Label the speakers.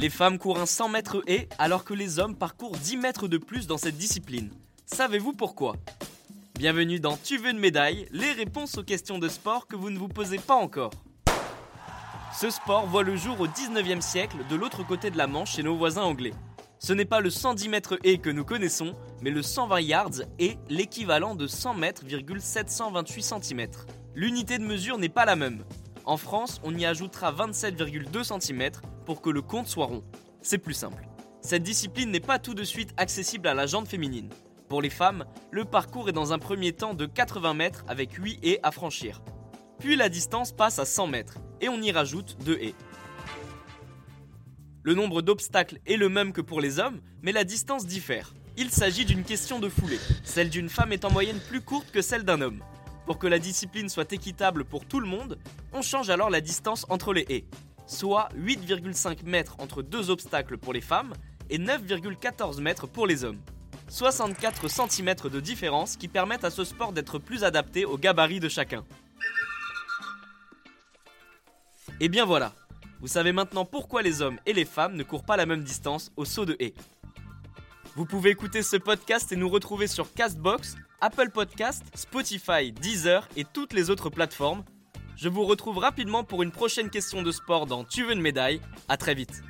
Speaker 1: Les femmes courent un 100 mètres et alors que les hommes parcourent 10 mètres de plus dans cette discipline. Savez-vous pourquoi? Bienvenue dans Tu veux une médaille, les réponses aux questions de sport que vous ne vous posez pas encore. Ce sport voit le jour au 19e siècle de l'autre côté de la Manche chez nos voisins anglais. Ce n'est pas le 110 mètres et que nous connaissons, mais le 120 yards et l'équivalent de 100 mètres, 728 cm. L'unité de mesure n'est pas la même. En France, on y ajoutera 27,2 cm pour que le compte soit rond. C'est plus simple. Cette discipline n'est pas tout de suite accessible à la jante féminine. Pour les femmes, le parcours est dans un premier temps de 80 mètres avec 8 haies à franchir. Puis la distance passe à 100 mètres et on y rajoute 2 haies. Le nombre d'obstacles est le même que pour les hommes, mais la distance diffère. Il s'agit d'une question de foulée. Celle d'une femme est en moyenne plus courte que celle d'un homme. Pour que la discipline soit équitable pour tout le monde, on change alors la distance entre les haies, soit 8,5 mètres entre deux obstacles pour les femmes et 9,14 mètres pour les hommes. 64 cm de différence qui permettent à ce sport d'être plus adapté au gabarit de chacun. Et bien voilà, vous savez maintenant pourquoi les hommes et les femmes ne courent pas la même distance au saut de haie. Vous pouvez écouter ce podcast et nous retrouver sur Castbox, Apple Podcast, Spotify, Deezer et toutes les autres plateformes. Je vous retrouve rapidement pour une prochaine question de sport dans Tu veux une médaille. À très vite.